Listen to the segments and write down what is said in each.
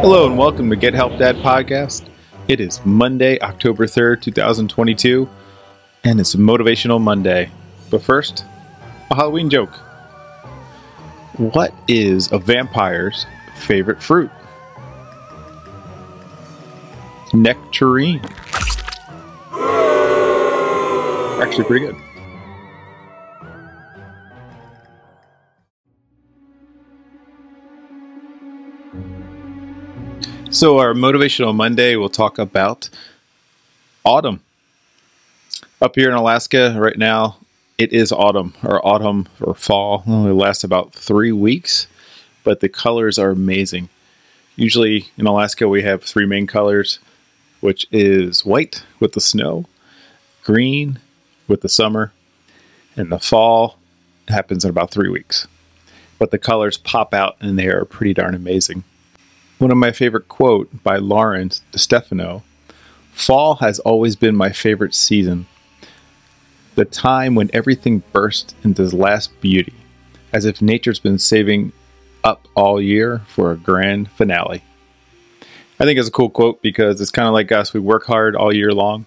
Hello and welcome to Get Help Dad podcast. It is Monday, October 3rd, 2022, and it's a Motivational Monday. But first, a Halloween joke. What is a vampire's favorite fruit? Nectarine. Actually, pretty good. So, our Motivational Monday, we'll talk about autumn. Up here in Alaska right now, it is autumn, or autumn, or fall. It only lasts about three weeks, but the colors are amazing. Usually in Alaska, we have three main colors, which is white with the snow, green with the summer, and the fall happens in about three weeks. But the colors pop out and they are pretty darn amazing. One of my favorite quote by Lauren DeStefano Fall has always been my favorite season. The time when everything bursts into last beauty, as if nature's been saving up all year for a grand finale. I think it's a cool quote because it's kind of like us. We work hard all year long.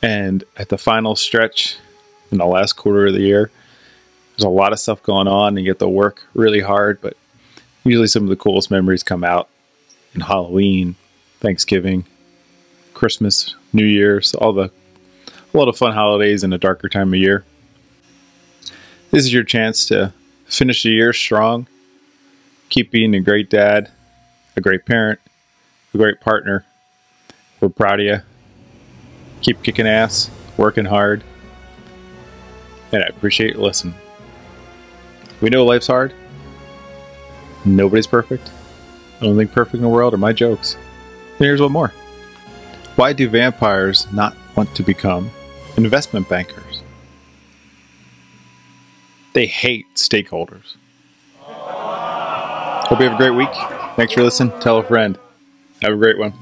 And at the final stretch, in the last quarter of the year, there's a lot of stuff going on and you get to work really hard, but usually some of the coolest memories come out in Halloween, Thanksgiving, Christmas, New Year's, all the a lot of fun holidays in a darker time of year. This is your chance to finish the year strong, keep being a great dad, a great parent, a great partner. We're proud of you. Keep kicking ass, working hard, and I appreciate you listen. We know life's hard. Nobody's perfect. The only thing perfect in the world are my jokes. And here's one more. Why do vampires not want to become investment bankers? They hate stakeholders. Hope you have a great week. Thanks for listening. Tell a friend. Have a great one.